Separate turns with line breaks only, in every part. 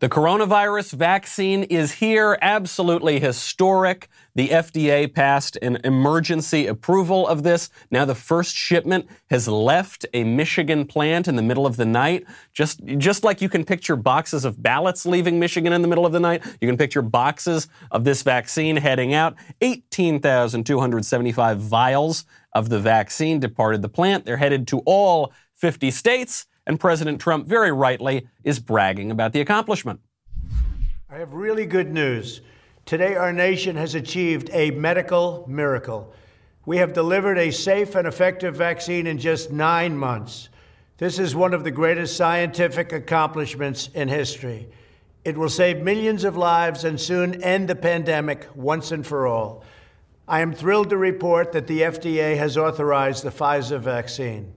The coronavirus vaccine is here, absolutely historic. The FDA passed an emergency approval of this. Now the first shipment has left a Michigan plant in the middle of the night. Just, just like you can picture boxes of ballots leaving Michigan in the middle of the night, you can picture boxes of this vaccine heading out. 18,275 vials of the vaccine departed the plant. They're headed to all 50 states and President Trump, very rightly, is bragging about the accomplishment.
I have really good news. Today, our nation has achieved a medical miracle. We have delivered a safe and effective vaccine in just nine months. This is one of the greatest scientific accomplishments in history. It will save millions of lives and soon end the pandemic once and for all. I am thrilled to report that the FDA has authorized the Pfizer vaccine.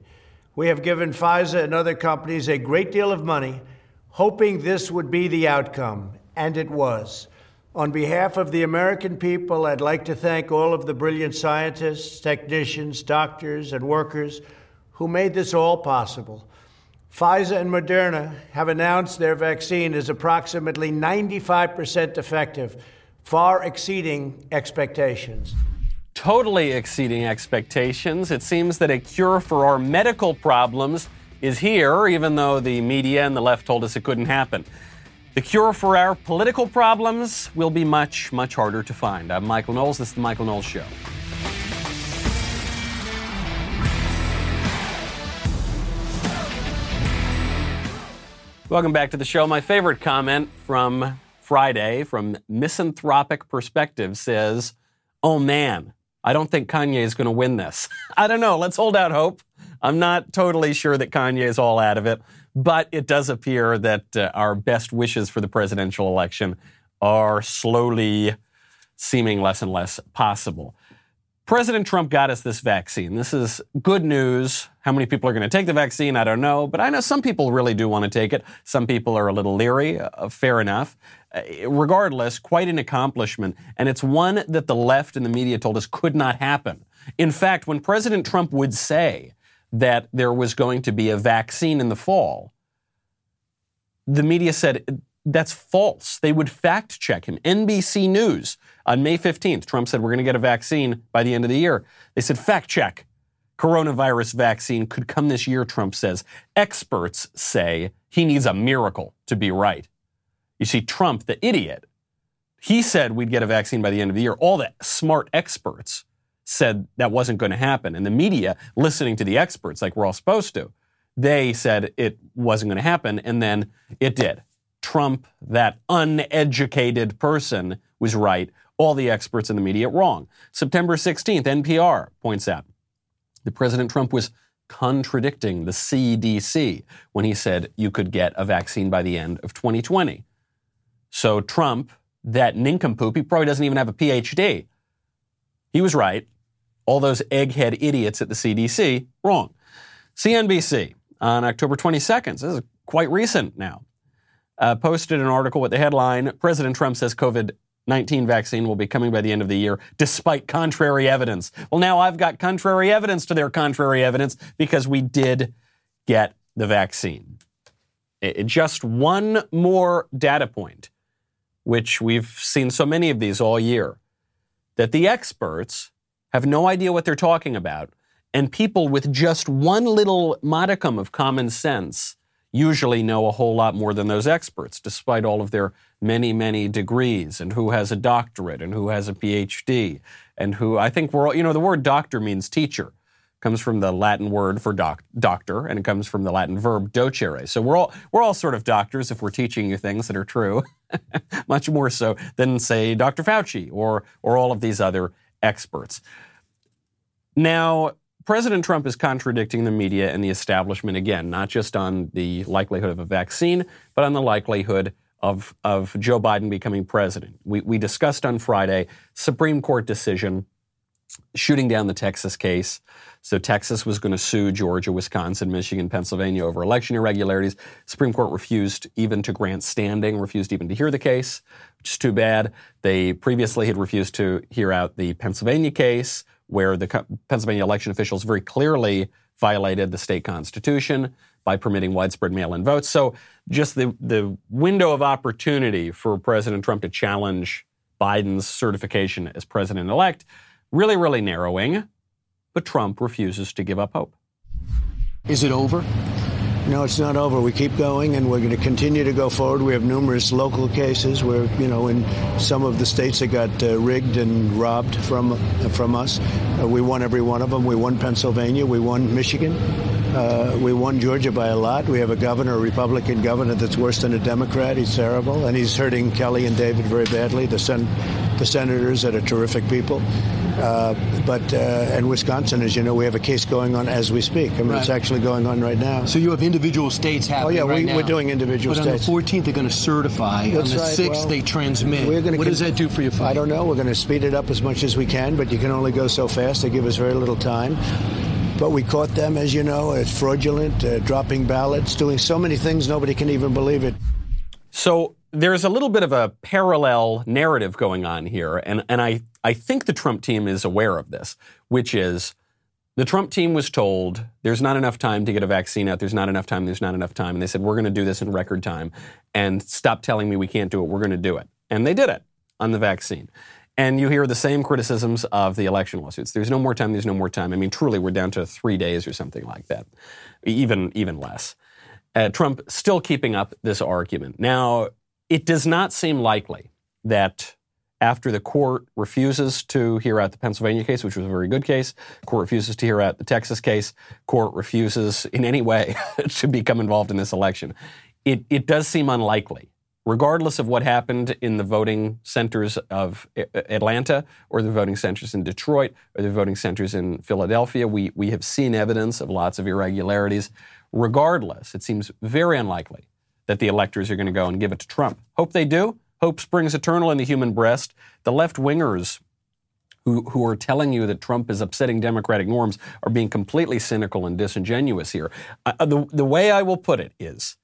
We have given Pfizer and other companies a great deal of money, hoping this would be the outcome, and it was. On behalf of the American people, I'd like to thank all of the brilliant scientists, technicians, doctors, and workers who made this all possible. Pfizer and Moderna have announced their vaccine is approximately 95% effective, far exceeding expectations
totally exceeding expectations. It seems that a cure for our medical problems is here, even though the media and the left told us it couldn't happen. The cure for our political problems will be much, much harder to find. I'm Michael Knowles. This is The Michael Knowles Show. Welcome back to the show. My favorite comment from Friday from Misanthropic Perspective says, Oh man, I don't think Kanye is going to win this. I don't know. Let's hold out hope. I'm not totally sure that Kanye is all out of it, but it does appear that uh, our best wishes for the presidential election are slowly seeming less and less possible. President Trump got us this vaccine. This is good news. How many people are going to take the vaccine? I don't know. But I know some people really do want to take it. Some people are a little leery. Uh, fair enough. Regardless, quite an accomplishment. And it's one that the left and the media told us could not happen. In fact, when President Trump would say that there was going to be a vaccine in the fall, the media said that's false. They would fact check him. NBC News on May 15th, Trump said, We're going to get a vaccine by the end of the year. They said, Fact check. Coronavirus vaccine could come this year, Trump says. Experts say he needs a miracle to be right. You see, Trump, the idiot, he said we'd get a vaccine by the end of the year. All the smart experts said that wasn't going to happen. And the media, listening to the experts like we're all supposed to, they said it wasn't going to happen. And then it did. Trump, that uneducated person, was right. All the experts in the media wrong. September 16th, NPR points out that President Trump was contradicting the CDC when he said you could get a vaccine by the end of 2020. So Trump, that nincompoop, he probably doesn't even have a PhD. He was right. All those egghead idiots at the CDC, wrong. CNBC on October 22nd, this is quite recent now, uh, posted an article with the headline President Trump says COVID 19 vaccine will be coming by the end of the year, despite contrary evidence. Well, now I've got contrary evidence to their contrary evidence because we did get the vaccine. It, just one more data point, which we've seen so many of these all year, that the experts have no idea what they're talking about, and people with just one little modicum of common sense usually know a whole lot more than those experts, despite all of their many, many degrees, and who has a doctorate and who has a PhD, and who I think we're all, you know, the word doctor means teacher. Comes from the Latin word for doc, doctor, and it comes from the Latin verb docere. So we're all we're all sort of doctors if we're teaching you things that are true, much more so than say Dr. Fauci or or all of these other experts. Now, President Trump is contradicting the media and the establishment again, not just on the likelihood of a vaccine, but on the likelihood of, of Joe Biden becoming president. We, we discussed on Friday Supreme Court decision shooting down the Texas case. So Texas was going to sue Georgia, Wisconsin, Michigan, Pennsylvania over election irregularities. Supreme Court refused even to grant standing, refused even to hear the case, which is too bad. They previously had refused to hear out the Pennsylvania case, where the Pennsylvania election officials very clearly violated the state constitution by permitting widespread mail in votes. So just the, the window of opportunity for President Trump to challenge Biden's certification as president elect really, really narrowing. But Trump refuses to give up hope.
Is it over?
No, it's not over. We keep going, and we're going to continue to go forward. We have numerous local cases where, you know, in some of the states that got uh, rigged and robbed from from us. Uh, we won every one of them. We won Pennsylvania. We won Michigan. Uh, we won Georgia by a lot. We have a governor, a Republican governor, that's worse than a Democrat. He's terrible, and he's hurting Kelly and David very badly. The sen- the senators that are terrific people. Uh, but uh, in Wisconsin, as you know, we have a case going on as we speak. I mean, right. it's actually going on right now.
So you have individual states happening.
Oh yeah,
right
we, are doing individual
but
states.
But on the 14th, they're going to certify. That's on the right. 6th, well, they transmit. We're gonna what con- does that do for your fight?
I don't know. We're going to speed it up as much as we can, but you can only go so fast. They give us very little time. But we caught them, as you know, it's fraudulent, uh, dropping ballots, doing so many things nobody can even believe it.
So there's a little bit of a parallel narrative going on here, and, and I, I think the Trump team is aware of this, which is the Trump team was told there's not enough time to get a vaccine out, there's not enough time, there's not enough time. And they said, we're going to do this in record time, and stop telling me we can't do it, we're going to do it. And they did it on the vaccine. And you hear the same criticisms of the election lawsuits. There's no more time, there's no more time. I mean, truly, we're down to three days or something like that, even, even less. Uh, Trump still keeping up this argument. Now, it does not seem likely that after the court refuses to hear out the Pennsylvania case, which was a very good case, court refuses to hear out the Texas case, court refuses in any way to become involved in this election. It, it does seem unlikely, regardless of what happened in the voting centers of Atlanta or the voting centers in Detroit or the voting centers in Philadelphia. We, we have seen evidence of lots of irregularities. Regardless, it seems very unlikely that the electors are going to go and give it to Trump. Hope they do. Hope springs eternal in the human breast. The left wingers who, who are telling you that Trump is upsetting democratic norms are being completely cynical and disingenuous here. Uh, the, the way I will put it is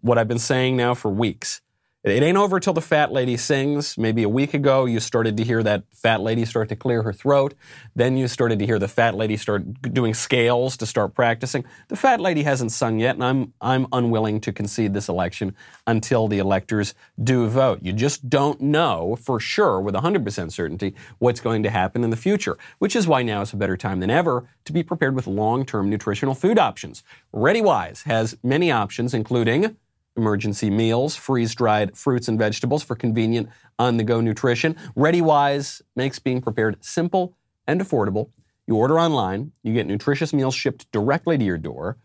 what I've been saying now for weeks. It ain't over till the fat lady sings. Maybe a week ago, you started to hear that fat lady start to clear her throat. Then you started to hear the fat lady start doing scales to start practicing. The fat lady hasn't sung yet, and I'm, I'm unwilling to concede this election until the electors do vote. You just don't know for sure with 100% certainty what's going to happen in the future, which is why now is a better time than ever to be prepared with long term nutritional food options. ReadyWise has many options, including emergency meals, freeze dried fruits and vegetables for convenient on the go nutrition. ReadyWise makes being prepared simple and affordable. You order online, you get nutritious meals shipped directly to your door.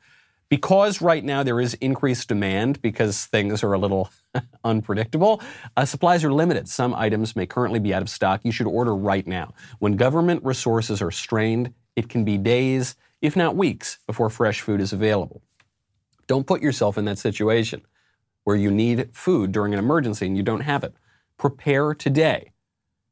Because right now there is increased demand because things are a little unpredictable, uh, supplies are limited. Some items may currently be out of stock. You should order right now. When government resources are strained, it can be days, if not weeks, before fresh food is available. Don't put yourself in that situation where you need food during an emergency and you don't have it. Prepare today.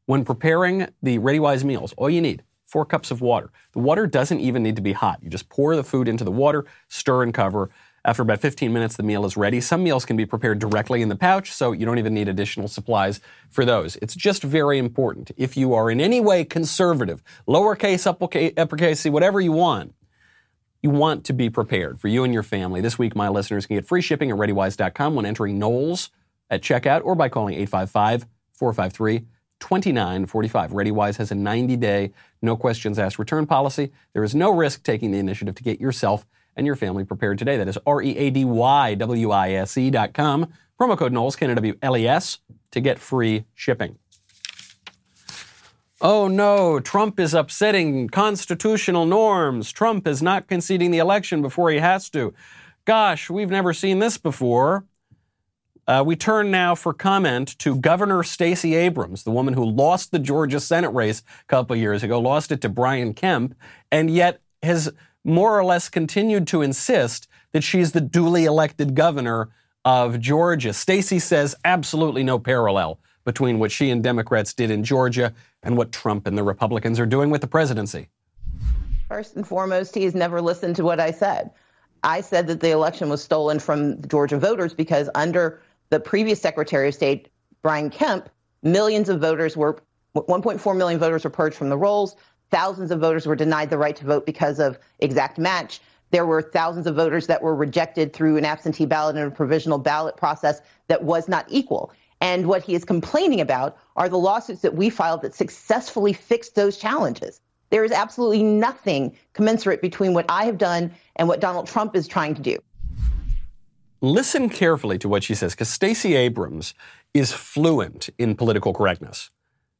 When preparing the ReadyWise meals, all you need, four cups of water. The water doesn't even need to be hot. You just pour the food into the water, stir and cover. After about 15 minutes, the meal is ready. Some meals can be prepared directly in the pouch, so you don't even need additional supplies for those. It's just very important. If you are in any way conservative, lowercase, uppercase, whatever you want, you want to be prepared for you and your family. This week, my listeners can get free shipping at ReadyWise.com when entering Knowles at checkout or by calling 855 453 2945. ReadyWise has a 90 day, no questions asked return policy. There is no risk taking the initiative to get yourself and your family prepared today. That is R E A D Y W I S E.com. Promo code Knowles, K N O W L E S, to get free shipping. Oh no, Trump is upsetting constitutional norms. Trump is not conceding the election before he has to. Gosh, we've never seen this before. Uh, we turn now for comment to Governor Stacey Abrams, the woman who lost the Georgia Senate race a couple years ago, lost it to Brian Kemp, and yet has more or less continued to insist that she's the duly elected governor of Georgia. Stacey says absolutely no parallel between what she and Democrats did in Georgia and what Trump and the Republicans are doing with the presidency?
First and foremost, he has never listened to what I said. I said that the election was stolen from Georgia voters because under the previous Secretary of State, Brian Kemp, millions of voters were 1.4 million voters were purged from the rolls. Thousands of voters were denied the right to vote because of exact match. There were thousands of voters that were rejected through an absentee ballot and a provisional ballot process that was not equal. And what he is complaining about are the lawsuits that we filed that successfully fixed those challenges. There is absolutely nothing commensurate between what I have done and what Donald Trump is trying to do.
Listen carefully to what she says, because Stacey Abrams is fluent in political correctness.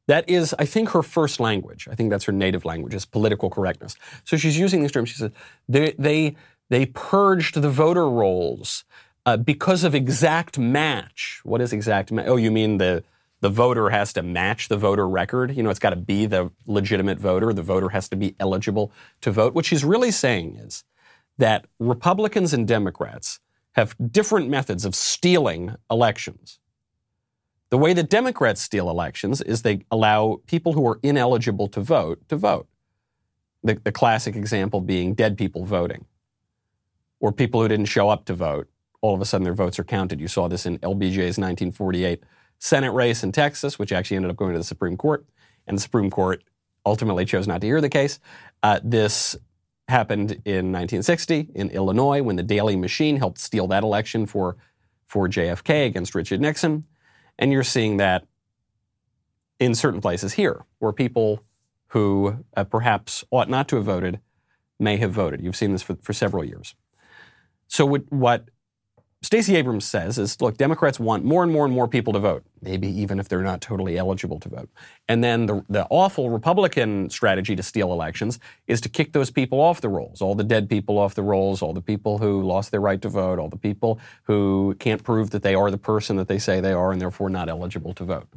That is, I think, her first language. I think that's her native language is political correctness. So she's using these terms. She says they they they purged the voter rolls uh, because of exact match. What is exact match? Oh, you mean the the voter has to match the voter record? You know, it's got to be the legitimate voter. The voter has to be eligible to vote. What she's really saying is that Republicans and Democrats have different methods of stealing elections. The way that Democrats steal elections is they allow people who are ineligible to vote to vote. The, the classic example being dead people voting, or people who didn't show up to vote. All of a sudden, their votes are counted. You saw this in LBJ's 1948 Senate race in Texas, which actually ended up going to the Supreme Court, and the Supreme Court ultimately chose not to hear the case. Uh, this happened in 1960 in Illinois when the Daley machine helped steal that election for, for JFK against Richard Nixon. And you're seeing that in certain places here, where people who uh, perhaps ought not to have voted may have voted. You've seen this for, for several years. So, what, what Stacey Abrams says is look, Democrats want more and more and more people to vote, maybe even if they're not totally eligible to vote. And then the, the awful Republican strategy to steal elections is to kick those people off the rolls, all the dead people off the rolls, all the people who lost their right to vote, all the people who can't prove that they are the person that they say they are and therefore not eligible to vote.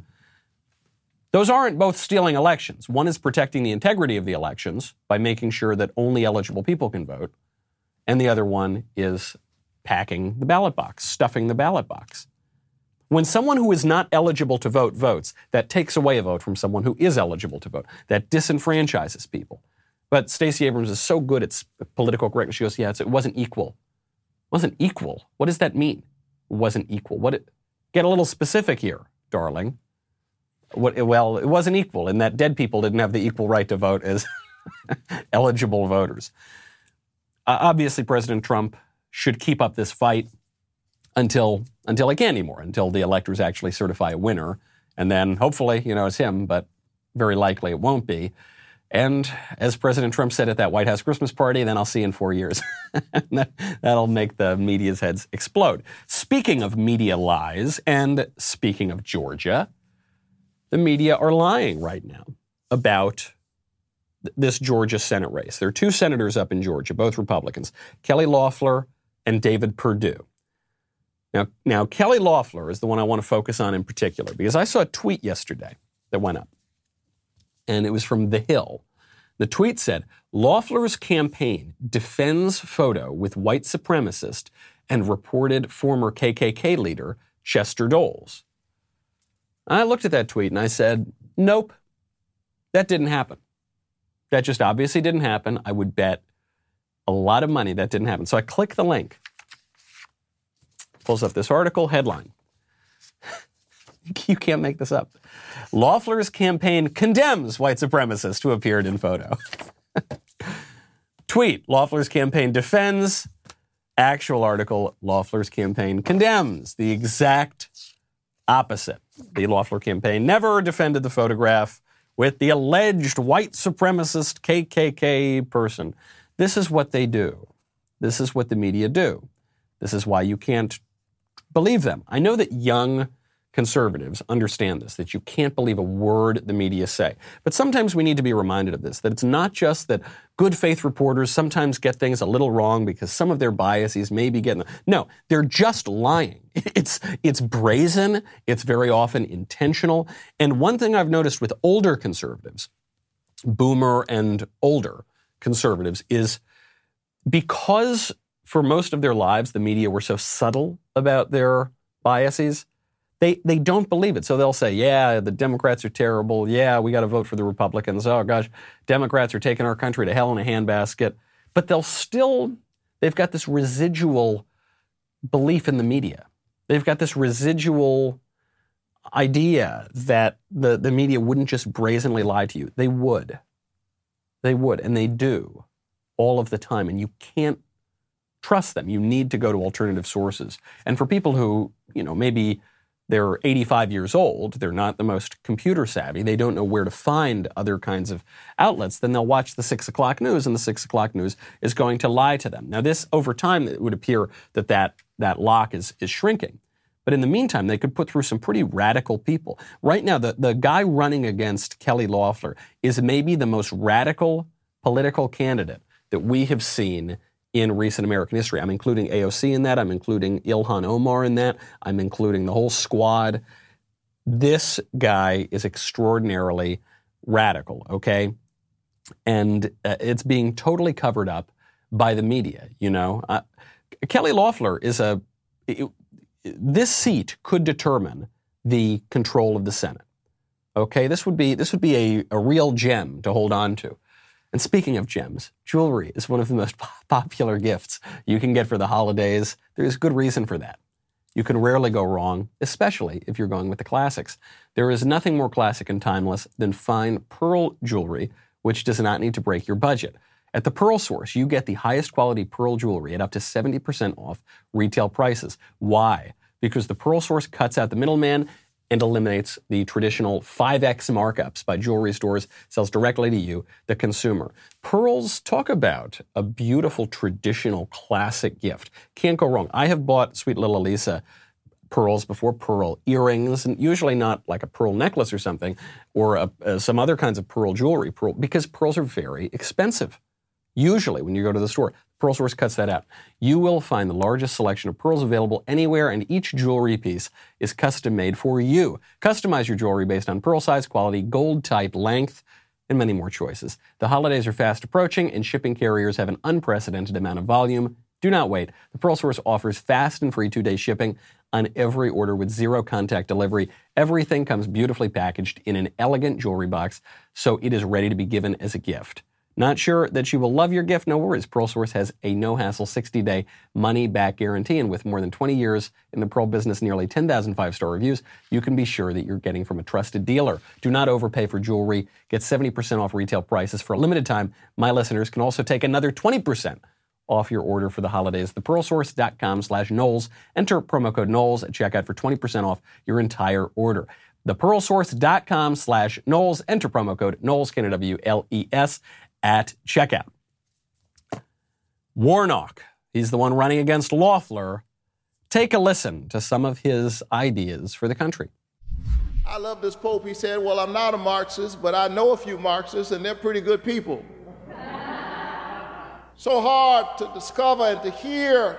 Those aren't both stealing elections. One is protecting the integrity of the elections by making sure that only eligible people can vote, and the other one is packing the ballot box, stuffing the ballot box. When someone who is not eligible to vote votes, that takes away a vote from someone who is eligible to vote. That disenfranchises people. But Stacey Abrams is so good at political correctness. She goes, "Yeah, it wasn't equal. It wasn't equal. What does that mean? It wasn't equal. What? It, get a little specific here, darling. What, well, it wasn't equal in that dead people didn't have the equal right to vote as eligible voters. Uh, obviously, President Trump should keep up this fight until until he can't anymore, until the electors actually certify a winner, and then hopefully, you know, it's him, but very likely it won't be. And as President Trump said at that White House Christmas party, then I'll see you in four years. that, will make the media's heads explode. Speaking of media lies, and speaking of Georgia, the media are lying right now about this Georgia Senate race. There are two senators up in Georgia, both Republicans, Kelly Loeffler and David Perdue. Now, now, Kelly Loeffler is the one I want to focus on in particular because I saw a tweet yesterday that went up, and it was from The Hill. The tweet said Loeffler's campaign defends photo with white supremacist and reported former KKK leader Chester Doles. I looked at that tweet and I said, nope, that didn't happen. That just obviously didn't happen. I would bet a lot of money that didn't happen. So I click the link. Pulls up this article headline. you can't make this up. Loeffler's campaign condemns white supremacist who appeared in photo. Tweet Loeffler's campaign defends. Actual article Loeffler's campaign condemns. The exact opposite. The Loeffler campaign never defended the photograph with the alleged white supremacist KKK person. This is what they do. This is what the media do. This is why you can't believe them. I know that young conservatives understand this, that you can't believe a word the media say. But sometimes we need to be reminded of this, that it's not just that good faith reporters sometimes get things a little wrong because some of their biases may be getting them. No, they're just lying. It's, it's brazen. It's very often intentional. And one thing I've noticed with older conservatives, boomer and older, conservatives is because for most of their lives the media were so subtle about their biases, they, they don't believe it. So they'll say, yeah, the Democrats are terrible. Yeah, we got to vote for the Republicans. Oh, gosh, Democrats are taking our country to hell in a handbasket. But they'll still, they've got this residual belief in the media. They've got this residual idea that the, the media wouldn't just brazenly lie to you. They would. They would, and they do all of the time. And you can't trust them. You need to go to alternative sources. And for people who, you know, maybe they're 85 years old, they're not the most computer savvy, they don't know where to find other kinds of outlets, then they'll watch the six o'clock news, and the six o'clock news is going to lie to them. Now, this over time, it would appear that that, that lock is, is shrinking. But in the meantime, they could put through some pretty radical people. Right now, the, the guy running against Kelly Loeffler is maybe the most radical political candidate that we have seen in recent American history. I'm including AOC in that. I'm including Ilhan Omar in that. I'm including the whole squad. This guy is extraordinarily radical, okay? And uh, it's being totally covered up by the media, you know? Uh, Kelly Loeffler is a. It, this seat could determine the control of the Senate. Okay, this would be this would be a, a real gem to hold on to. And speaking of gems, jewelry is one of the most popular gifts you can get for the holidays. There's good reason for that. You can rarely go wrong, especially if you're going with the classics. There is nothing more classic and timeless than fine pearl jewelry, which does not need to break your budget. At the Pearl Source, you get the highest quality pearl jewelry at up to 70% off retail prices. Why? Because the Pearl Source cuts out the middleman and eliminates the traditional 5x markups by jewelry stores, sells directly to you, the consumer. Pearls talk about a beautiful traditional classic gift. Can't go wrong. I have bought Sweet Little Alisa pearls before pearl earrings, and usually not like a pearl necklace or something, or a, uh, some other kinds of pearl jewelry, pearl, because pearls are very expensive. Usually, when you go to the store, Pearl Source cuts that out. You will find the largest selection of pearls available anywhere, and each jewelry piece is custom made for you. Customize your jewelry based on pearl size, quality, gold type, length, and many more choices. The holidays are fast approaching, and shipping carriers have an unprecedented amount of volume. Do not wait. The Pearl Source offers fast and free two day shipping on every order with zero contact delivery. Everything comes beautifully packaged in an elegant jewelry box, so it is ready to be given as a gift. Not sure that you will love your gift? No worries. PearlSource has a no hassle 60 day money back guarantee. And with more than 20 years in the Pearl business, nearly 10,000 five star reviews, you can be sure that you're getting from a trusted dealer. Do not overpay for jewelry. Get 70% off retail prices for a limited time. My listeners can also take another 20% off your order for the holidays. ThePearlSource.com slash Knowles. Enter promo code Knowles at checkout for 20% off your entire order. ThePearlSource.com slash Knowles. Enter promo code Knowles, K-N-W-L-E-S at checkout. Warnock, he's the one running against Loeffler. Take a listen to some of his ideas for the country.
I love this Pope. He said, Well, I'm not a Marxist, but I know a few Marxists, and they're pretty good people. so hard to discover and to hear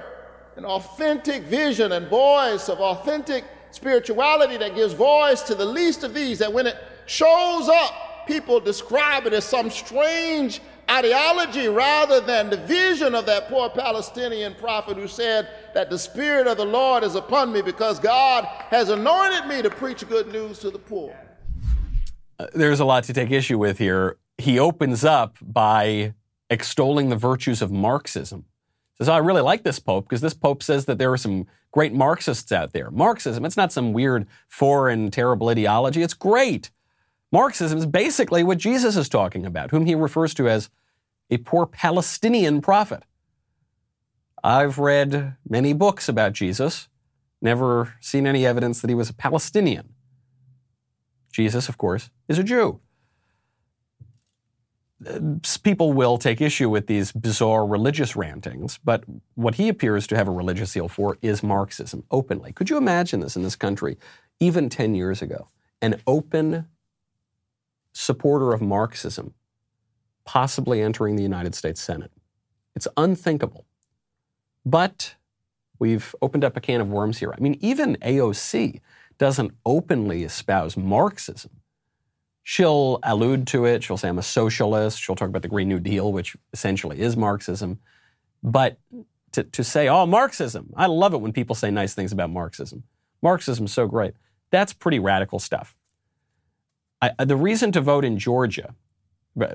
an authentic vision and voice of authentic spirituality that gives voice to the least of these, that when it shows up, people describe it as some strange ideology rather than the vision of that poor Palestinian prophet who said that the Spirit of the Lord is upon me because God has anointed me to preach good news to the poor.
Uh, there's a lot to take issue with here. He opens up by extolling the virtues of Marxism. Says, oh, I really like this Pope because this Pope says that there are some great Marxists out there. Marxism, it's not some weird foreign terrible ideology. It's great. Marxism is basically what Jesus is talking about, whom he refers to as a poor Palestinian prophet. I've read many books about Jesus, never seen any evidence that he was a Palestinian. Jesus, of course, is a Jew. People will take issue with these bizarre religious rantings, but what he appears to have a religious zeal for is Marxism openly. Could you imagine this in this country even 10 years ago? An open supporter of Marxism possibly entering the United States Senate. It's unthinkable. But we've opened up a can of worms here. I mean, even AOC doesn't openly espouse Marxism. She'll allude to it. She'll say, I'm a socialist. She'll talk about the Green New Deal, which essentially is Marxism. But to, to say, oh, Marxism, I love it when people say nice things about Marxism. Marxism's so great. That's pretty radical stuff. I, uh, the reason to vote in Georgia,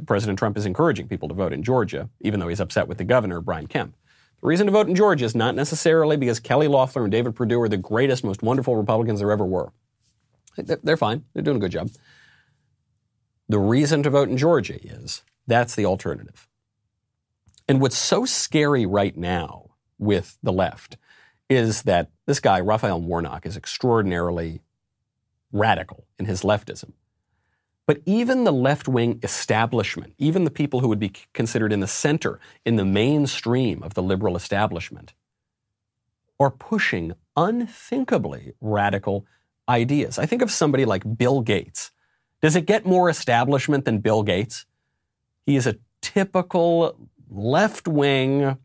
President Trump is encouraging people to vote in Georgia, even though he's upset with the governor, Brian Kemp. The reason to vote in Georgia is not necessarily because Kelly Loeffler and David Perdue are the greatest, most wonderful Republicans there ever were. They're fine. They're doing a good job. The reason to vote in Georgia is that's the alternative. And what's so scary right now with the left is that this guy, Raphael Warnock, is extraordinarily radical in his leftism. But even the left wing establishment, even the people who would be considered in the center, in the mainstream of the liberal establishment, are pushing unthinkably radical ideas. I think of somebody like Bill Gates. Does it get more establishment than Bill Gates? He is a typical left wing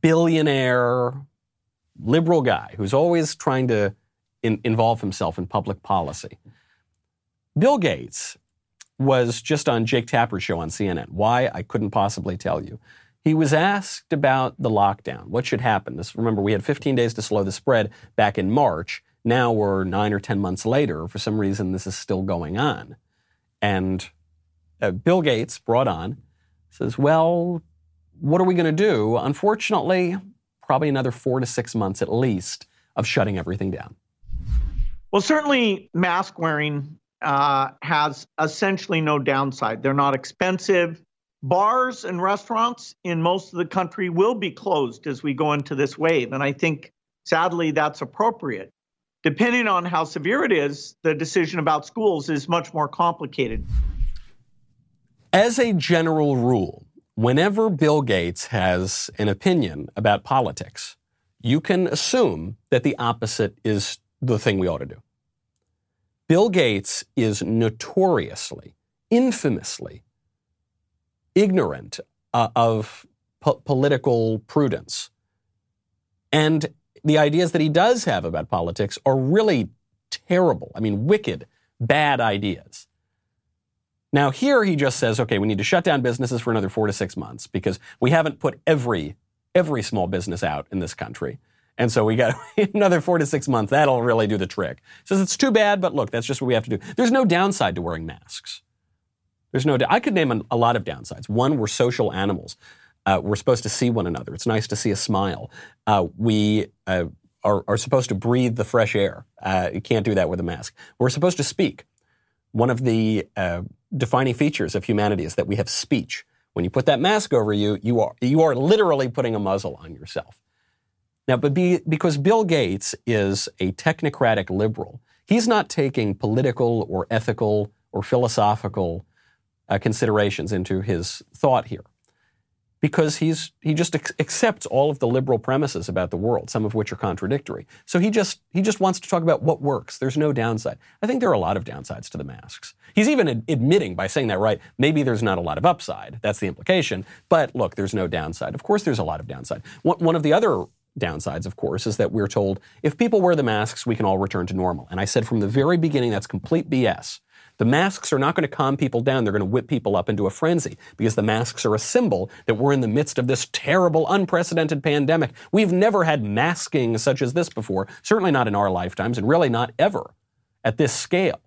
billionaire liberal guy who's always trying to in, involve himself in public policy. Bill Gates was just on Jake Tapper's show on CNN. Why? I couldn't possibly tell you. He was asked about the lockdown. What should happen? This, remember, we had 15 days to slow the spread back in March. Now we're nine or 10 months later. For some reason, this is still going on. And uh, Bill Gates brought on says, Well, what are we going to do? Unfortunately, probably another four to six months at least of shutting everything down.
Well, certainly mask wearing uh, has essentially no downside. They're not expensive. Bars and restaurants in most of the country will be closed as we go into this wave. And I think, sadly, that's appropriate. Depending on how severe it is, the decision about schools is much more complicated.
As a general rule, whenever Bill Gates has an opinion about politics, you can assume that the opposite is the thing we ought to do. Bill Gates is notoriously, infamously ignorant uh, of po- political prudence. And the ideas that he does have about politics are really terrible. I mean, wicked, bad ideas. Now, here he just says, okay, we need to shut down businesses for another four to six months because we haven't put every, every small business out in this country. And so we got another four to six months. That'll really do the trick. Says it's too bad, but look, that's just what we have to do. There's no downside to wearing masks. There's no, I could name a lot of downsides. One, we're social animals. Uh, we're supposed to see one another. It's nice to see a smile. Uh, we uh, are, are, supposed to breathe the fresh air. Uh, you can't do that with a mask. We're supposed to speak. One of the uh, defining features of humanity is that we have speech. When you put that mask over you, you are, you are literally putting a muzzle on yourself. Now, but be, because Bill Gates is a technocratic liberal, he's not taking political or ethical or philosophical uh, considerations into his thought here because he's he just accepts all of the liberal premises about the world, some of which are contradictory. So he just he just wants to talk about what works. There's no downside. I think there are a lot of downsides to the masks. He's even ad- admitting by saying that right, maybe there's not a lot of upside. That's the implication. But look, there's no downside. Of course, there's a lot of downside. One, one of the other downsides, of course, is that we're told if people wear the masks, we can all return to normal. And I said from the very beginning, that's complete BS. The masks are not going to calm people down. They're going to whip people up into a frenzy because the masks are a symbol that we're in the midst of this terrible, unprecedented pandemic. We've never had masking such as this before, certainly not in our lifetimes, and really not ever at this scale.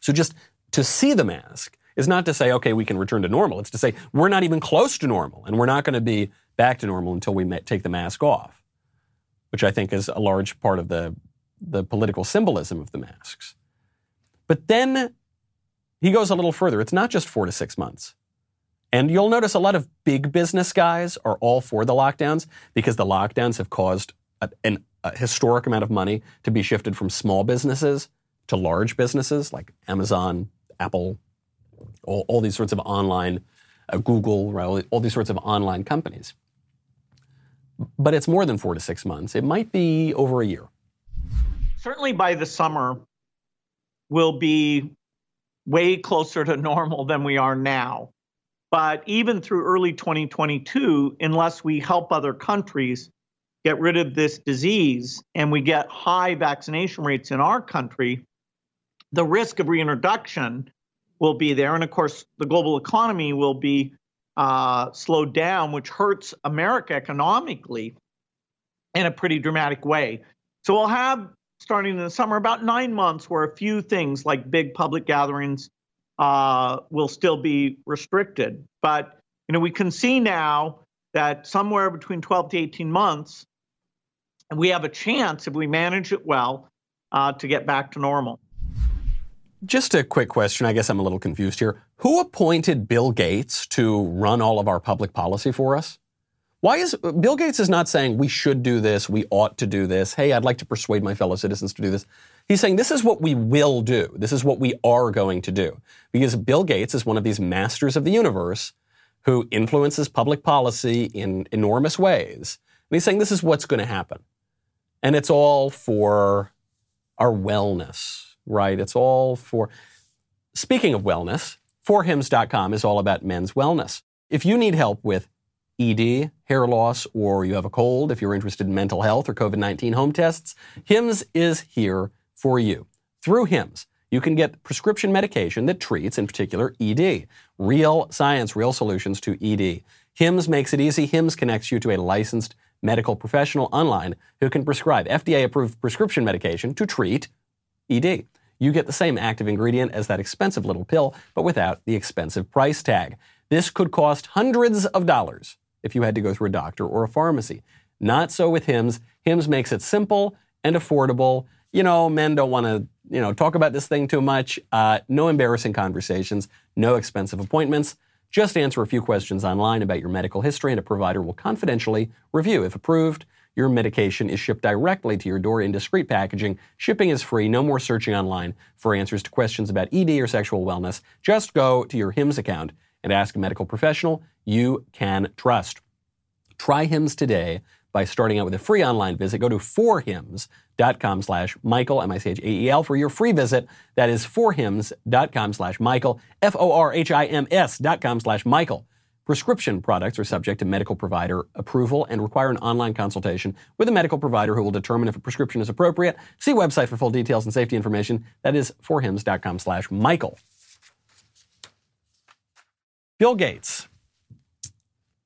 So just to see the mask is not to say, okay, we can return to normal. It's to say we're not even close to normal, and we're not going to be back to normal until we take the mask off, which I think is a large part of the, the political symbolism of the masks. But then he goes a little further. It's not just four to six months. And you'll notice a lot of big business guys are all for the lockdowns because the lockdowns have caused a, an, a historic amount of money to be shifted from small businesses to large businesses like Amazon, Apple, all, all these sorts of online, uh, Google, right, all these sorts of online companies. But it's more than four to six months. It might be over a year.
Certainly by the summer, we'll be way closer to normal than we are now. But even through early 2022, unless we help other countries get rid of this disease and we get high vaccination rates in our country, the risk of reintroduction will be there. And of course, the global economy will be uh, slowed down, which hurts America economically in a pretty dramatic way. So we'll have starting in the summer, about nine months where a few things like big public gatherings uh, will still be restricted. But you know, we can see now that somewhere between 12 to 18 months, we have a chance if we manage it well uh, to get back to normal.
Just a quick question. I guess I'm a little confused here. Who appointed Bill Gates to run all of our public policy for us? Why is Bill Gates is not saying we should do this, we ought to do this. Hey, I'd like to persuade my fellow citizens to do this. He's saying this is what we will do. This is what we are going to do. Because Bill Gates is one of these masters of the universe who influences public policy in enormous ways. And he's saying this is what's going to happen. And it's all for our wellness, right? It's all for. Speaking of wellness, forhims.com is all about men's wellness. If you need help with ED, hair loss, or you have a cold, if you're interested in mental health or COVID 19 home tests, HIMS is here for you. Through HIMS, you can get prescription medication that treats, in particular, ED. Real science, real solutions to ED. HIMS makes it easy. HIMS connects you to a licensed medical professional online who can prescribe FDA approved prescription medication to treat ED. You get the same active ingredient as that expensive little pill, but without the expensive price tag. This could cost hundreds of dollars if you had to go through a doctor or a pharmacy. Not so with HIMS. HIMS makes it simple and affordable. You know, men don't want to, you know, talk about this thing too much. Uh, no embarrassing conversations, no expensive appointments. Just answer a few questions online about your medical history, and a provider will confidentially review. If approved, your medication is shipped directly to your door in discreet packaging. Shipping is free. No more searching online for answers to questions about ED or sexual wellness. Just go to your HIMS account and ask a medical professional you can trust. Try HIMS today by starting out with a free online visit. Go to forhims.com slash Michael, M-I-C-H-A-E-L, for your free visit. That is forhims.com slash Michael, F-O-R-H-I-M-S dot com slash Michael. Prescription products are subject to medical provider approval and require an online consultation with a medical provider who will determine if a prescription is appropriate. See website for full details and safety information. That is forhims.com slash Michael. Bill Gates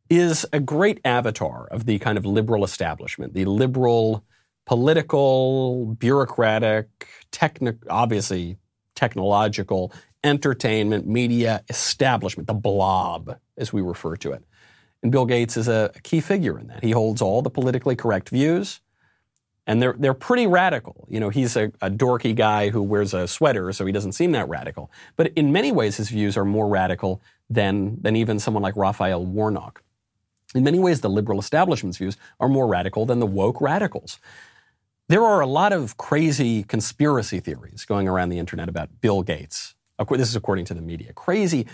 is a great avatar of the kind of liberal establishment, the liberal political, bureaucratic, technic- obviously technological, entertainment, media establishment, the blob, as we refer to it. And Bill Gates is a, key figure in that. He holds all the politically correct views, and they're, they're pretty radical. You know, he's a, a dorky guy who wears a sweater, so he doesn't seem that radical. But in many ways, his views are more radical than, than even someone like Raphael Warnock. In many ways, the liberal establishment's views are more radical than the woke radicals. There are a lot of crazy conspiracy theories going around the internet about Bill Gates. This is according to the media. Crazy,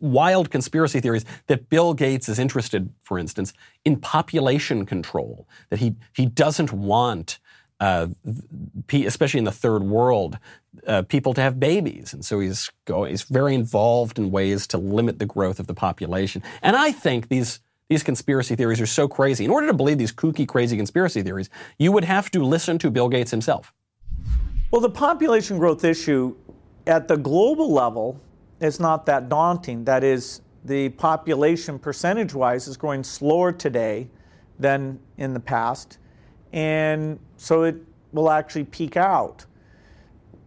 wild conspiracy theories that Bill Gates is interested, for instance, in population control, that he, he doesn't want uh, especially in the third world, uh, people to have babies, and so he's going, he's very involved in ways to limit the growth of the population. And I think these these conspiracy theories are so crazy. In order to believe these kooky, crazy conspiracy theories, you would have to listen to Bill Gates himself.
Well, the population growth issue at the global level it's not that daunting. That is, the population percentage wise is growing slower today than in the past. And so it will actually peak out.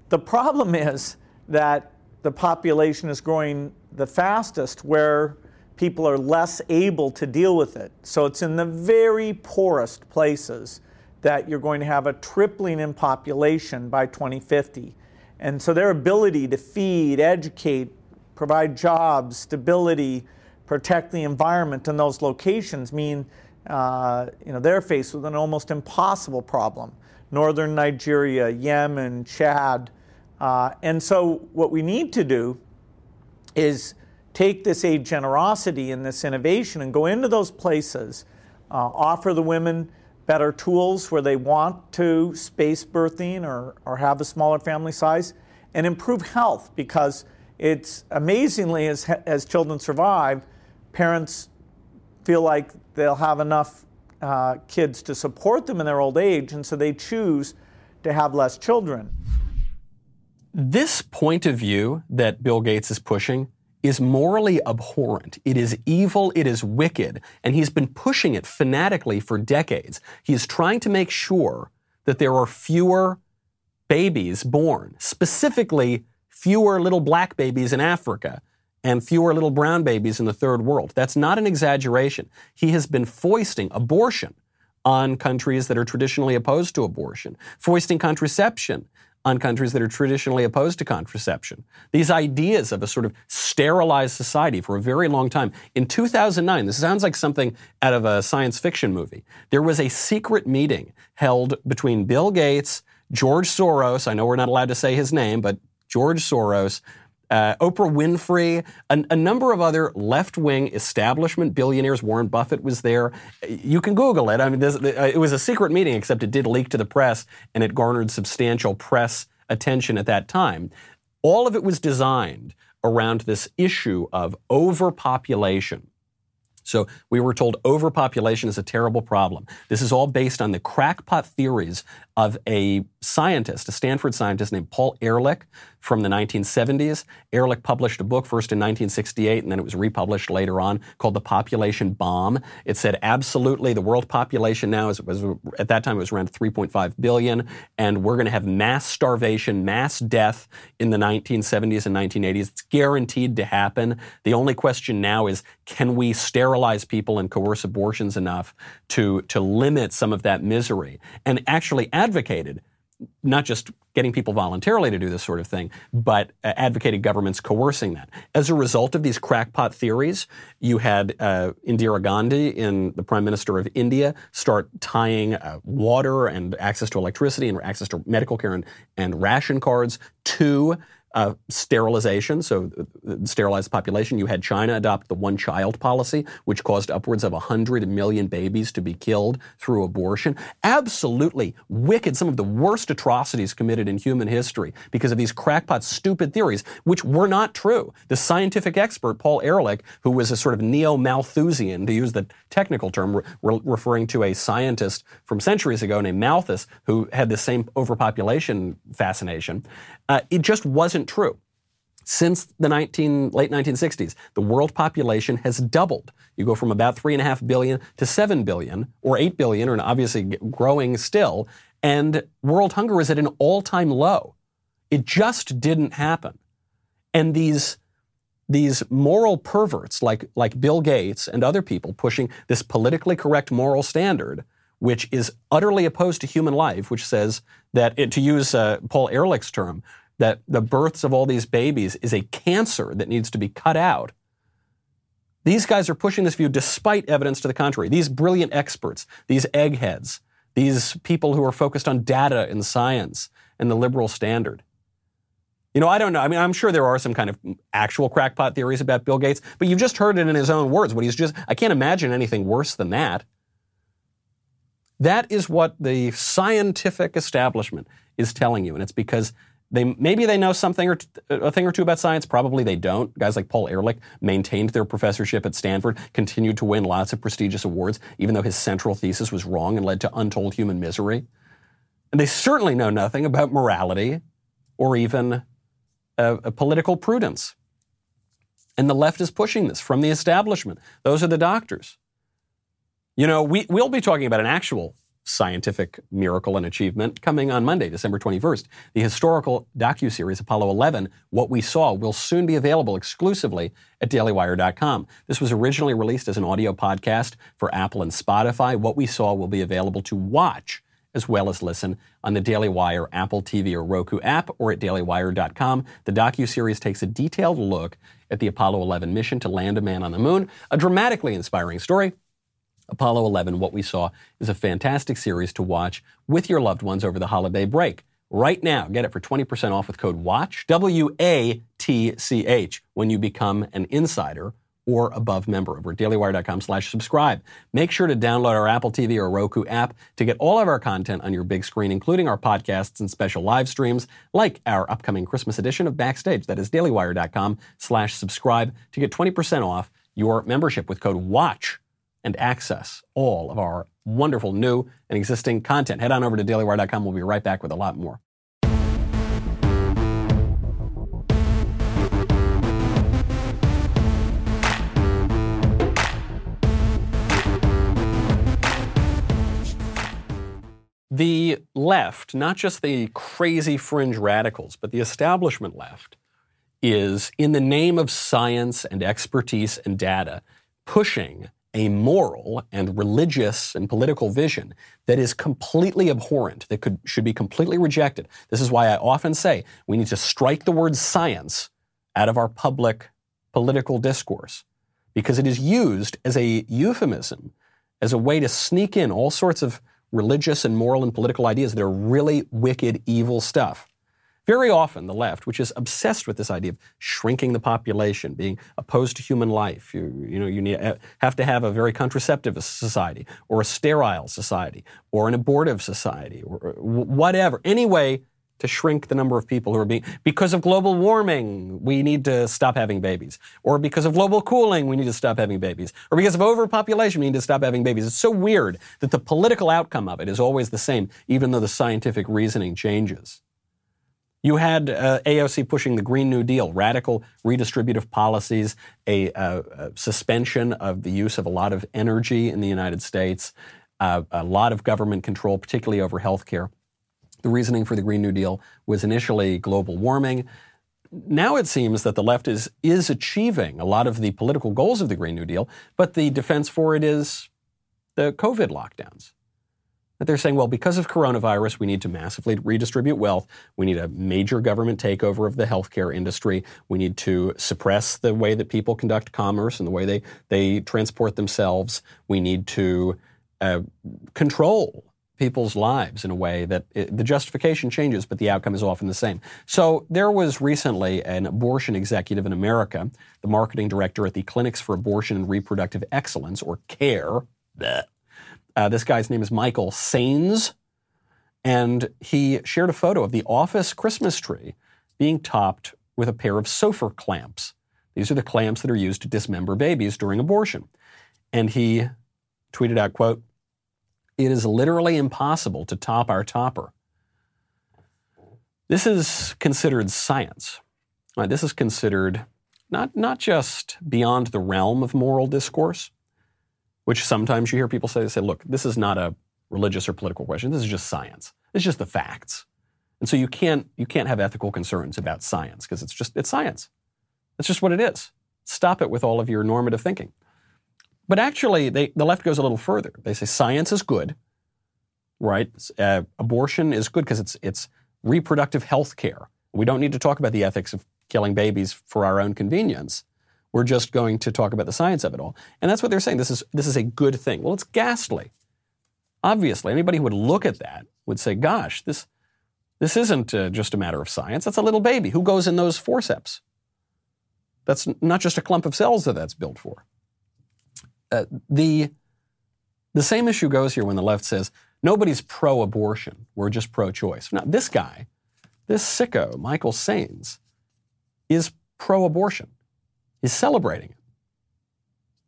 The problem is that the population is growing the fastest where people are less able to deal with it. So it's in the very poorest places that you're going to have a tripling in population by 2050. And so their ability to feed, educate, provide jobs, stability, protect the environment in those locations mean uh, you know, they're faced with an almost impossible problem. Northern Nigeria, Yemen, Chad. Uh, and so, what we need to do is take this aid generosity and this innovation and go into those places, uh, offer the women better tools where they want to space birthing or, or have a smaller family size, and improve health because it's amazingly, as, as children survive, parents feel like they'll have enough uh, kids to support them in their old age, and so they choose to have less children.
This point of view that Bill Gates is pushing is morally abhorrent. It is evil, it is wicked, and he's been pushing it fanatically for decades. He is trying to make sure that there are fewer babies born, specifically fewer little black babies in Africa and fewer little brown babies in the third world. That's not an exaggeration. He has been foisting abortion on countries that are traditionally opposed to abortion, foisting contraception on countries that are traditionally opposed to contraception. These ideas of a sort of sterilized society for a very long time. In 2009, this sounds like something out of a science fiction movie. There was a secret meeting held between Bill Gates, George Soros, I know we're not allowed to say his name, but George Soros, uh, Oprah Winfrey, a, a, number of other left wing establishment billionaires. Warren Buffett was there. You can Google it. I mean, this, uh, it was a secret meeting, except it did leak to the press and it garnered substantial press attention at that time. All of it was designed around this issue of overpopulation. So we were told overpopulation is a terrible problem. This is all based on the crackpot theories of a scientist, a Stanford scientist named Paul Ehrlich from the 1970s. Ehrlich published a book first in 1968 and then it was republished later on called The Population Bomb. It said absolutely the world population now is, was, at that time it was around 3.5 billion and we're going to have mass starvation, mass death in the 1970s and 1980s. It's guaranteed to happen. The only question now is can we sterilize people and coerce abortions enough to, to limit some of that misery? And actually advocated not just getting people voluntarily to do this sort of thing, but uh, advocated governments coercing that. As a result of these crackpot theories, you had uh, Indira Gandhi, in the Prime Minister of India, start tying uh, water and access to electricity and access to medical care and, and ration cards to uh, sterilization, so uh, sterilized population. You had China adopt the one child policy, which caused upwards of 100 million babies to be killed through abortion. Absolutely wicked, some of the worst atrocities committed in human history because of these crackpot, stupid theories, which were not true. The scientific expert, Paul Ehrlich, who was a sort of neo Malthusian, to use the technical term, re- referring to a scientist from centuries ago named Malthus, who had the same overpopulation fascination, uh, it just wasn't true. Since the 19, late 1960s, the world population has doubled. You go from about 3.5 billion to 7 billion, or 8 billion, and obviously growing still, and world hunger is at an all time low. It just didn't happen. And these, these moral perverts like, like Bill Gates and other people pushing this politically correct moral standard which is utterly opposed to human life, which says that, it, to use uh, Paul Ehrlich's term, that the births of all these babies is a cancer that needs to be cut out. These guys are pushing this view despite evidence to the contrary. These brilliant experts, these eggheads, these people who are focused on data and science and the liberal standard. You know, I don't know. I mean, I'm sure there are some kind of actual crackpot theories about Bill Gates, but you've just heard it in his own words. What he's just, I can't imagine anything worse than that. That is what the scientific establishment is telling you. And it's because they maybe they know something or t- a thing or two about science. Probably they don't. Guys like Paul Ehrlich maintained their professorship at Stanford, continued to win lots of prestigious awards, even though his central thesis was wrong and led to untold human misery. And they certainly know nothing about morality or even a, a political prudence. And the left is pushing this from the establishment. Those are the doctors. You know, we, we'll be talking about an actual scientific miracle and achievement coming on Monday, December 21st. The historical docu-series Apollo 11, What We Saw, will soon be available exclusively at dailywire.com. This was originally released as an audio podcast for Apple and Spotify. What We Saw will be available to watch as well as listen on the Daily Wire Apple TV or Roku app or at dailywire.com. The docu-series takes a detailed look at the Apollo 11 mission to land a man on the moon, a dramatically inspiring story Apollo 11, What We Saw, is a fantastic series to watch with your loved ones over the holiday break. Right now, get it for 20% off with code WATCH, W A T C H, when you become an insider or above member over at dailywire.com slash subscribe. Make sure to download our Apple TV or Roku app to get all of our content on your big screen, including our podcasts and special live streams, like our upcoming Christmas edition of Backstage. That is dailywire.com slash subscribe to get 20% off your membership with code WATCH and access all of our wonderful new and existing content. Head on over to dailywire.com. We'll be right back with a lot more. The left, not just the crazy fringe radicals, but the establishment left, is in the name of science and expertise and data pushing a moral and religious and political vision that is completely abhorrent, that could, should be completely rejected. This is why I often say we need to strike the word science out of our public political discourse because it is used as a euphemism, as a way to sneak in all sorts of religious and moral and political ideas that are really wicked, evil stuff. Very often, the left, which is obsessed with this idea of shrinking the population, being opposed to human life, you, you know, you need, have to have a very contraceptive society, or a sterile society, or an abortive society, or whatever. Any way to shrink the number of people who are being because of global warming we need to stop having babies or because of global cooling we need to stop having babies or because of overpopulation we need to stop having babies it's so weird that the political outcome of it is always the same even though the scientific reasoning changes you had uh, AOC pushing the Green New Deal, radical redistributive policies, a, uh, a, suspension of the use of a lot of energy in the United States, uh, a lot of government control, particularly over healthcare. The reasoning for the Green New Deal was initially global warming. Now it seems that the left is, is achieving a lot of the political goals of the Green New Deal, but the defense for it is the COVID lockdowns that they're saying, well, because of coronavirus, we need to massively redistribute wealth. We need a major government takeover of the healthcare industry. We need to suppress the way that people conduct commerce and the way they, they transport themselves. We need to uh, control people's lives in a way that it, the justification changes, but the outcome is often the same. So there was recently an abortion executive in America, the marketing director at the Clinics for Abortion and Reproductive Excellence, or CARE. Bleh uh, this guy's name is Michael Sains, and he shared a photo of the office Christmas tree being topped with a pair of Sopher clamps. These are the clamps that are used to dismember babies during abortion. And he tweeted out, quote, it is literally impossible to top our topper. This is considered science. Right, this is considered not, not just beyond the realm of moral discourse, which sometimes you hear people say, they say, look, this is not a religious or political question. This is just science. It's just the facts. And so you can't, you can't have ethical concerns about science because it's just, it's science. It's just what it is. Stop it with all of your normative thinking. But actually, they, the left goes a little further. They say science is good, right? Uh, abortion is good because it's, it's reproductive health care. We don't need to talk about the ethics of killing babies for our own convenience. We're just going to talk about the science of it all. And that's what they're saying. This is, this is a good thing. Well, it's ghastly. Obviously, anybody who would look at that would say, gosh, this, this isn't uh, just a matter of science. That's a little baby. Who goes in those forceps? That's not just a clump of cells that that's built for. Uh, the, the same issue goes here when the left says, nobody's pro abortion. We're just pro choice. Now, this guy, this sicko, Michael Sains, is pro abortion is celebrating it.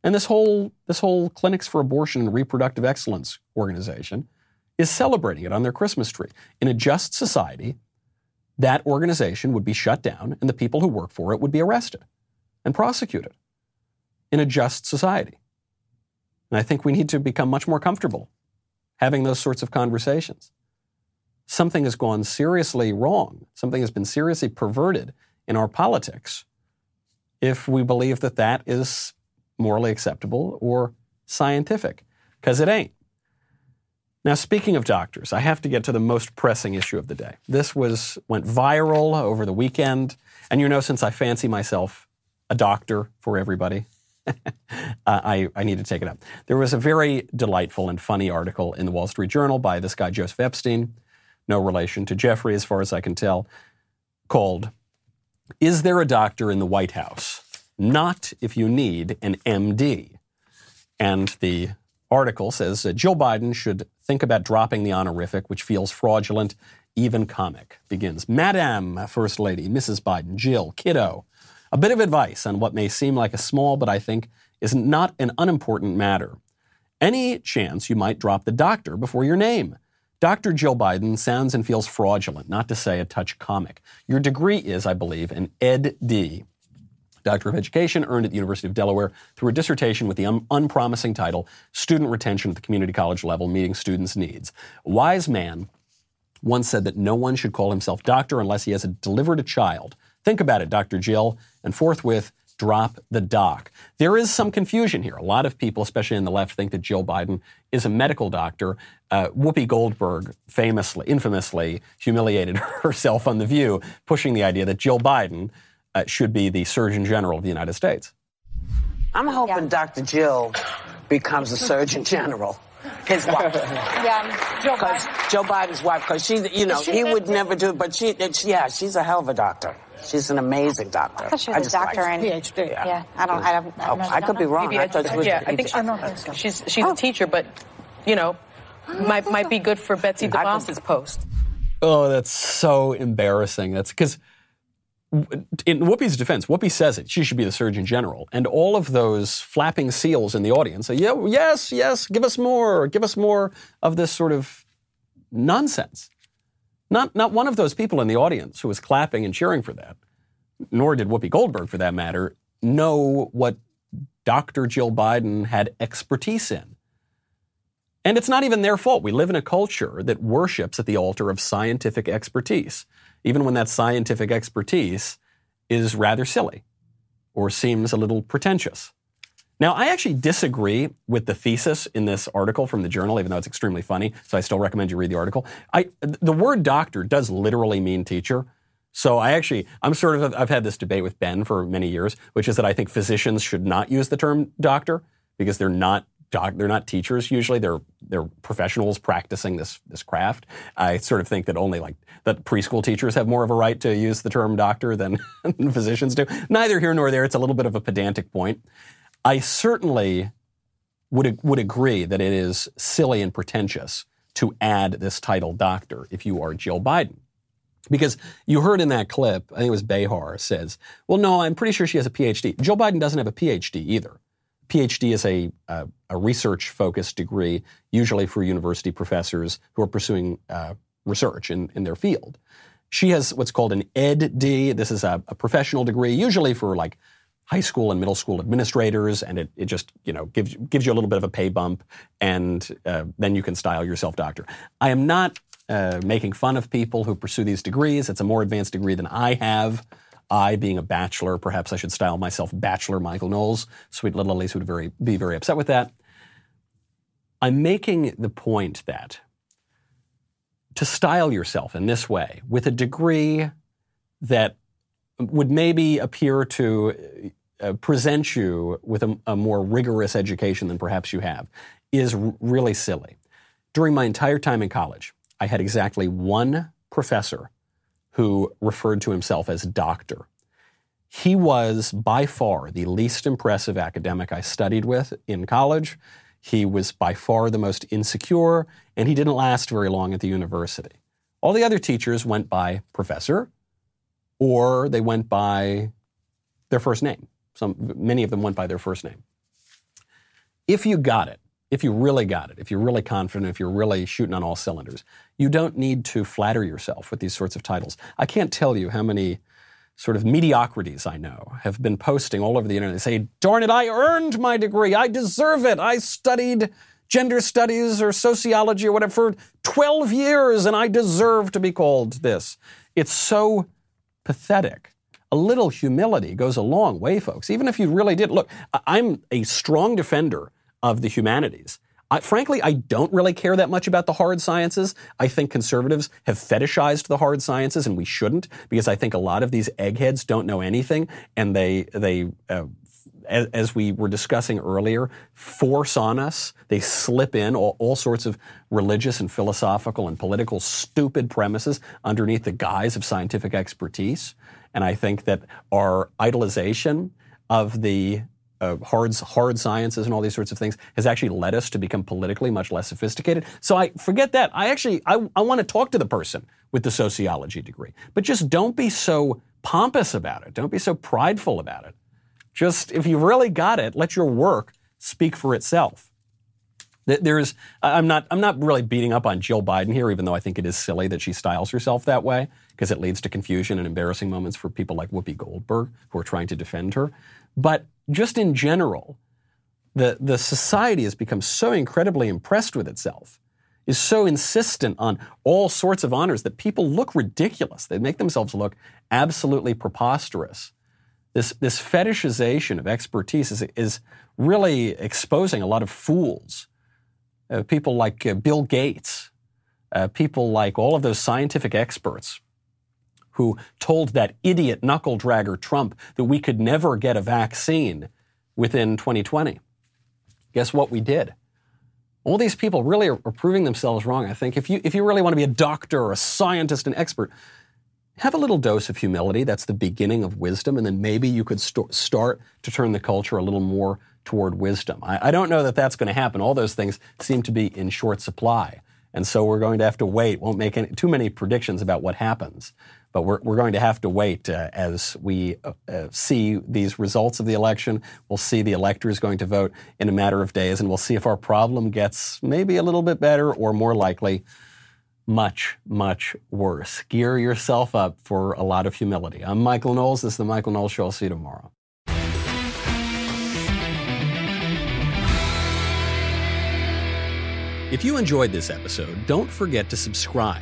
And this whole, this whole Clinics for Abortion and Reproductive Excellence organization is celebrating it on their Christmas tree. In a just society, that organization would be shut down and the people who work for it would be arrested and prosecuted in a just society. And I think we need to become much more comfortable having those sorts of conversations. Something has gone seriously wrong, something has been seriously perverted in our politics if we believe that that is morally acceptable or scientific, because it ain't. Now, speaking of doctors, I have to get to the most pressing issue of the day. This was went viral over the weekend, and you know, since I fancy myself a doctor for everybody, uh, I, I need to take it up. There was a very delightful and funny article in the Wall Street Journal by this guy Joseph Epstein, no relation to Jeffrey, as far as I can tell, called is there a doctor in the White House? Not if you need an MD. And the article says uh, Jill Biden should think about dropping the honorific, which feels fraudulent, even comic. Begins Madam First Lady, Mrs. Biden, Jill, kiddo. A bit of advice on what may seem like a small, but I think is not an unimportant matter. Any chance you might drop the doctor before your name? Dr. Jill Biden sounds and feels fraudulent, not to say a touch comic. Your degree is, I believe, an Ed.D. Doctor of Education, earned at the University of Delaware through a dissertation with the un- unpromising title Student Retention at the Community College Level Meeting Students' Needs. A wise man once said that no one should call himself doctor unless he has delivered a child. Think about it, Dr. Jill, and forthwith drop the doc. There is some confusion here. A lot of people, especially in the left, think that Jill Biden is a medical doctor. Uh, Whoopi Goldberg famously, infamously humiliated herself on The View, pushing the idea that Jill Biden uh, should be the Surgeon General of the United States.
I'm hoping yeah. Dr. Jill becomes a Surgeon General. His wife.
yeah, um, Joe Biden.
Joe Biden's wife, because she, you know, she, he would never do, it, but she, yeah, she's a hell of a doctor. She's an amazing doctor.
I thought she was a doctor and
PhD.
Yeah. yeah, I don't. I don't. I, don't
oh, I could be wrong.
Maybe
I thought she was
yeah, I think she, she's she's oh. a teacher, but you know, oh, might might be good for Betsy DeVos's post.
Oh, that's so embarrassing. That's because in Whoopi's defense, Whoopi says it. She should be the Surgeon General. And all of those flapping seals in the audience say, yeah, yes, yes, give us more, give us more of this sort of nonsense. Not, not one of those people in the audience who was clapping and cheering for that, nor did Whoopi Goldberg for that matter, know what Dr. Jill Biden had expertise in. And it's not even their fault. We live in a culture that worships at the altar of scientific expertise even when that scientific expertise is rather silly or seems a little pretentious. Now, I actually disagree with the thesis in this article from the journal, even though it's extremely funny, so I still recommend you read the article. I, the word doctor does literally mean teacher. So I actually, I'm sort of, I've had this debate with Ben for many years, which is that I think physicians should not use the term doctor because they're not doc, they're not teachers usually. They're they're professionals practicing this this craft. I sort of think that only like that preschool teachers have more of a right to use the term doctor than physicians do. Neither here nor there. It's a little bit of a pedantic point. I certainly would would agree that it is silly and pretentious to add this title doctor if you are Jill Biden. Because you heard in that clip, I think it was Behar says, well, no, I'm pretty sure she has a PhD. Joe Biden doesn't have a PhD either. PhD is a, a, a research focused degree, usually for university professors who are pursuing uh, research in, in their field. She has what's called an EdD. This is a, a, professional degree, usually for like high school and middle school administrators, and it, it just you know gives gives you a little bit of a pay bump, and uh, then you can style yourself doctor. I am not uh, making fun of people who pursue these degrees. It's a more advanced degree than I have. I, being a bachelor, perhaps I should style myself Bachelor Michael Knowles. Sweet little Alisa would very, be very upset with that. I'm making the point that to style yourself in this way with a degree that would maybe appear to uh, present you with a, a, more rigorous education than perhaps you have is r- really silly. During my entire time in college, I had exactly one professor who referred to himself as doctor. He was by far the least impressive academic I studied with in college. He was by far the most insecure, and he didn't last very long at the university. All the other teachers went by professor, or they went by their first name. Some, many of them went by their first name. If you got it, if you really got it, if you're really confident, if you're really shooting on all cylinders, you don't need to flatter yourself with these sorts of titles. I can't tell you how many sort of mediocrities I know have been posting all over the internet. They say, darn it, I earned my degree. I deserve it. I studied gender studies or sociology or whatever for 12 years and I deserve to be called this. It's so pathetic. A little humility goes a long way, folks. Even if you really did. Look, I'm a strong defender of the humanities. I, frankly, I don't really care that much about the hard sciences. I think conservatives have fetishized the hard sciences, and we shouldn't, because I think a lot of these eggheads don't know anything, and they they. Uh, as, we were discussing earlier, force on us. They slip in all, all sorts of religious and philosophical and political stupid premises underneath the guise of scientific expertise. And I think that our idolization of the uh, hard, hard sciences and all these sorts of things has actually led us to become politically much less sophisticated. So I forget that. I actually I, I want to talk to the person with the sociology degree, but just don't be so pompous about it. Don't be so prideful about it. Just if you really got it, let your work speak for itself. There's, I'm not, I'm not really beating up on Jill Biden here, even though I think it is silly that she styles herself that way, because it leads to confusion and embarrassing moments for people like Whoopi Goldberg who are trying to defend her. But just in general, the, the society has become so incredibly impressed with itself, is so insistent on all sorts of honors that people look ridiculous. They make themselves look absolutely preposterous This, this fetishization of expertise is, is really exposing a lot of fools. Uh, people like uh, Bill Gates, uh, people like all of those scientific experts who told that idiot knuckle dragger Trump that we could never get a vaccine within 2020. Guess what we did? All these people really are, proving themselves wrong. I think if you, if you really want to be a doctor or a scientist, an expert, have a little dose of humility. That's the beginning of wisdom. And then maybe you could st- start to turn the culture a little more toward wisdom. I, I don't know that that's going to happen. All those things seem to be in short supply. And so we're going to have to wait. Won't make any, too many predictions about what happens. But we're, we're going to have to wait uh, as we uh, uh, see these results of the election. We'll see the electors going to vote in a matter of days, and we'll see if our problem gets maybe a little bit better or more likely much, much worse. Gear yourself up for a lot of humility. I'm Michael Knowles. This is The Michael Knowles Show. I'll see you tomorrow. If you enjoyed this episode, don't forget to subscribe.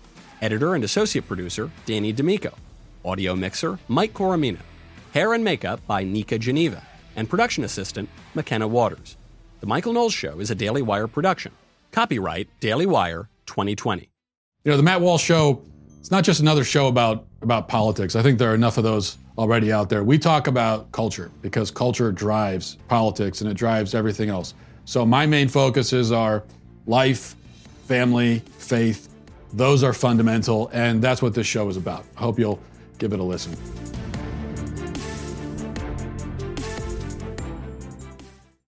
Editor and associate producer Danny D'Amico. Audio mixer Mike Coromina. Hair and makeup by Nika Geneva. And production assistant McKenna Waters. The Michael Knowles Show is a Daily Wire production. Copyright Daily Wire 2020.
You know, the Matt Walsh Show, it's not just another show about, about politics. I think there are enough of those already out there. We talk about culture because culture drives politics and it drives everything else. So my main focuses are life, family, faith. Those are fundamental, and that's what this show is about. I hope you'll give it a listen.